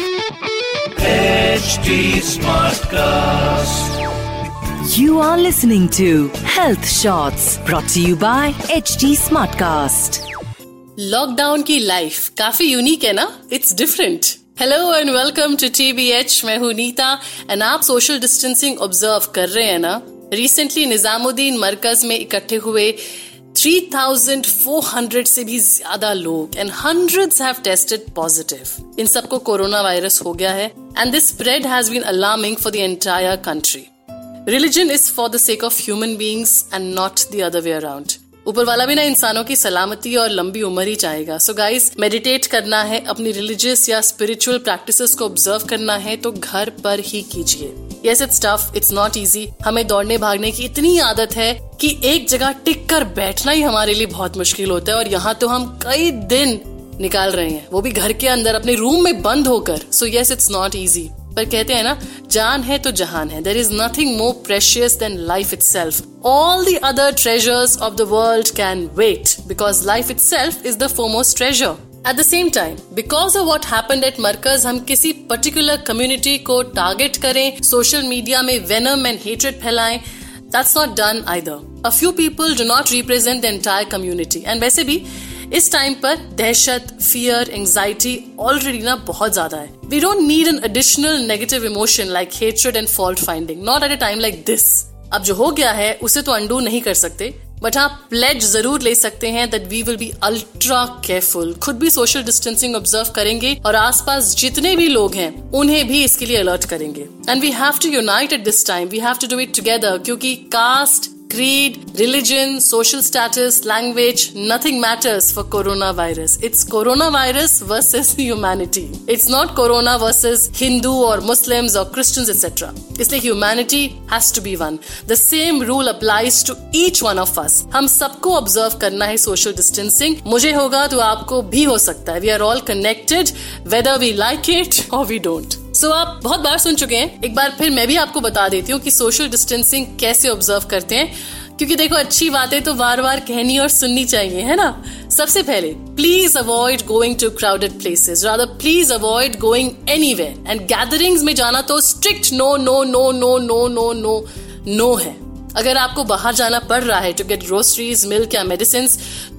HD Smartcast. You are listening to Health Shots brought to you by HD Smartcast. Lockdown की life काफ़ी unique है ना it's different hello and welcome to TBH मैं हूँ Neeta and आप social distancing observe कर रहे हैं ना रिसेंटली निजामुद्दीन मरकज में इकट्ठे हुए 3,400 से भी ज़्यादा लोग and hundreds have tested positive इन सबको कोरोना वायरस हो गया है and this spread has been alarming for the entire country religion is for the sake of human beings and not the other way around ऊपर वाला भी ना इंसानों की सलामती और लंबी उम्र ही चाहेगा। सो गाइस मेडिटेट करना है अपनी रिलीजियस या स्पिरिचुअल प्रैक्टिसेस को ऑब्ज़र्व करना है तो घर पर ही कीजिए। Yes it's tough it's not easy हमें दौड़ने भागने की इतनी आदत है कि एक जगह टिक कर बैठना ही हमारे लिए बहुत मुश्किल होता है और यहाँ तो हम कई दिन निकाल रहे हैं। वो भी घर के अंदर, अपने रूम में बंद होकर। So yes it's not easy पर कहते हैं ना, जान है तो जहान है। There is nothing more precious than life itself all the other treasures of the world can wait because life itself is the foremost treasure at the same time because of what happen at Markaz हम किसी particular community को target करें social media में venom and hatred फैलाएँ that's not done either a few people do not represent the entire community and वैसे भी, इस time पर दहशत फियर एंजाइटी ऑलरेडी ना बहुत ज़्यादा है. We don't need an additional negative emotion like hatred and fault finding not at a time like this अब जो हो गया है, उसे तो अंडू नहीं कर सकते. बट आप प्लेज ज़रूर ले सकते हैं that we will be ultra careful खुद भी सोशल डिस्टेंसिंग ऑब्ज़र्व करेंगे और आसपास जितने भी लोग हैं, उन्हें भी इसके लिए अलर्ट करेंगे। And we have to unite at this time we have to do it together क्योंकि caste creed, religion, social status, language, nothing matters for coronavirus. It's coronavirus versus humanity. It's not corona versus Hindu or Muslims or Christians, etc. It's like humanity has to be one. The same rule applies to each one of us. हम सबको observe करना है social distancing मुझे होगा तो आपको भी हो सकता है we are all connected whether we like it और वी डोंट सो so, आप बहुत बार सुन चुके हैं। एक बार फिर मैं भी आपको बता देती हूँ कि सोशल डिस्टेंसिंग कैसे ऑब्ज़र्व करते हैं। क्योंकि देखो अच्छी बातें तो बार बार कहनी और सुननी चाहिए है ना? सबसे पहले please avoid going to crowded places rather please avoid going any and gatherings में जाना तो strict no no no no no no no no है। अगर आपको बाहर जाना पड़ रहा है टू गेट ग्रोसरीज मिल्क या मेडिसिन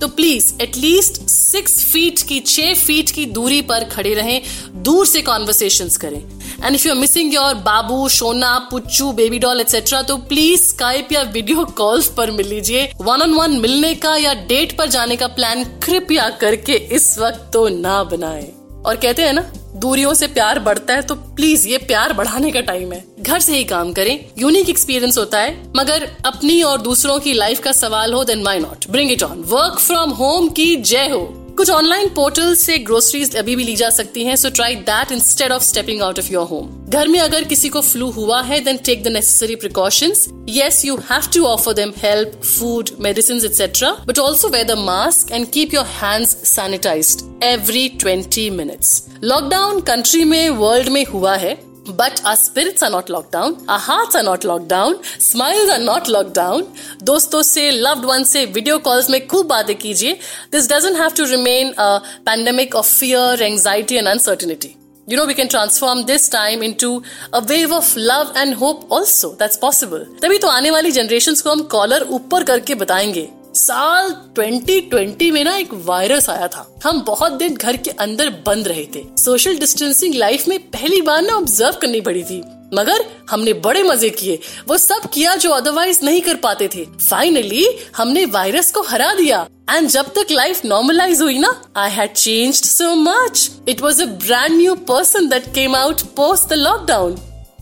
तो please at least six feet की, छह फीट की दूरी पर खड़े रहें, दूर से कॉन्वर्सेशन करें। And if you are missing your बाबू, सोना, पुच्चू बेबी डॉल एक्सेट्रा तो प्लीज़ स्काइप या वीडियो कॉल्स पर मिल लीजिए। वन ऑन वन मिलने का या डेट पर जाने का प्लान कृपया करके इस वक्त तो ना बनाए। और कहते हैं ना दूरियों से प्यार बढ़ता है तो प्लीज़ ये प्यार बढ़ाने का टाइम है। घर से ही काम करें। यूनिक एक्सपीरियंस होता है, मगर अपनी और दूसरों की लाइफ का सवाल हो then may not bring it on work from home की जय हो। कुछ ऑनलाइन पोर्टल से ग्रोसरीज अभी भी ली जा सकती हैं so try that instead of stepping out of your home घर में अगर किसी को फ्लू हुआ है then take the necessary precautions yes you have to offer them help food medicine etcetera but also wear the mask and keep your hands sanitise every twenty minutes lockdown country में world में हुआ है But our spirits are not locked down, our hearts are not locked down, smiles are not locked down. दोस्तों से loved ones से video calls में खूब बातें कीजिए. This doesn't have to remain a pandemic of fear, anxiety and uncertainty. You know, we can transform this time into a wave of love and hope also. That's possible. तभी तो आने वाली generations को हम कॉलर ऊपर करके बताएँगे साल 2020 में ना एक वायरस आया था। हम बहुत दिन घर के अंदर बंद रहे थे। सोशल डिस्टेंसिंग लाइफ में पहली बार ना ऑब्ज़र्व करनी पड़ी थी। मगर हमने बड़े मज़े किए। वो सब किया जो अदरवाइज़ नहीं कर पाते थे। फाइनली हमने वायरस को हरा दिया। एंड जब तक लाइफ नॉर्मलाइज हुई ना I had changed so much it was a brand new person that came out post the lockdown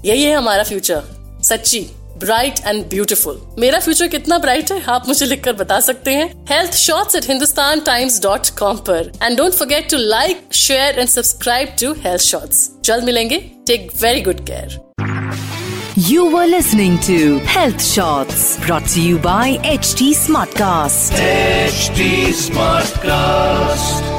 यही है हमारा फ्यूचर सच्ची। ब्राइट एंड ब्यूटिफुल मेरा फ्यूचर कितना ब्राइट है आप मुझे लिखकर बता सकते हैं? Health shorts at Hindustan Times dot com पर. And don't forget to like share and subscribe to health shorts जल्द मिलेंगे. Take very good care you were You were listening to Health Shots brought to you by HT Smartcast. HT Smartcast.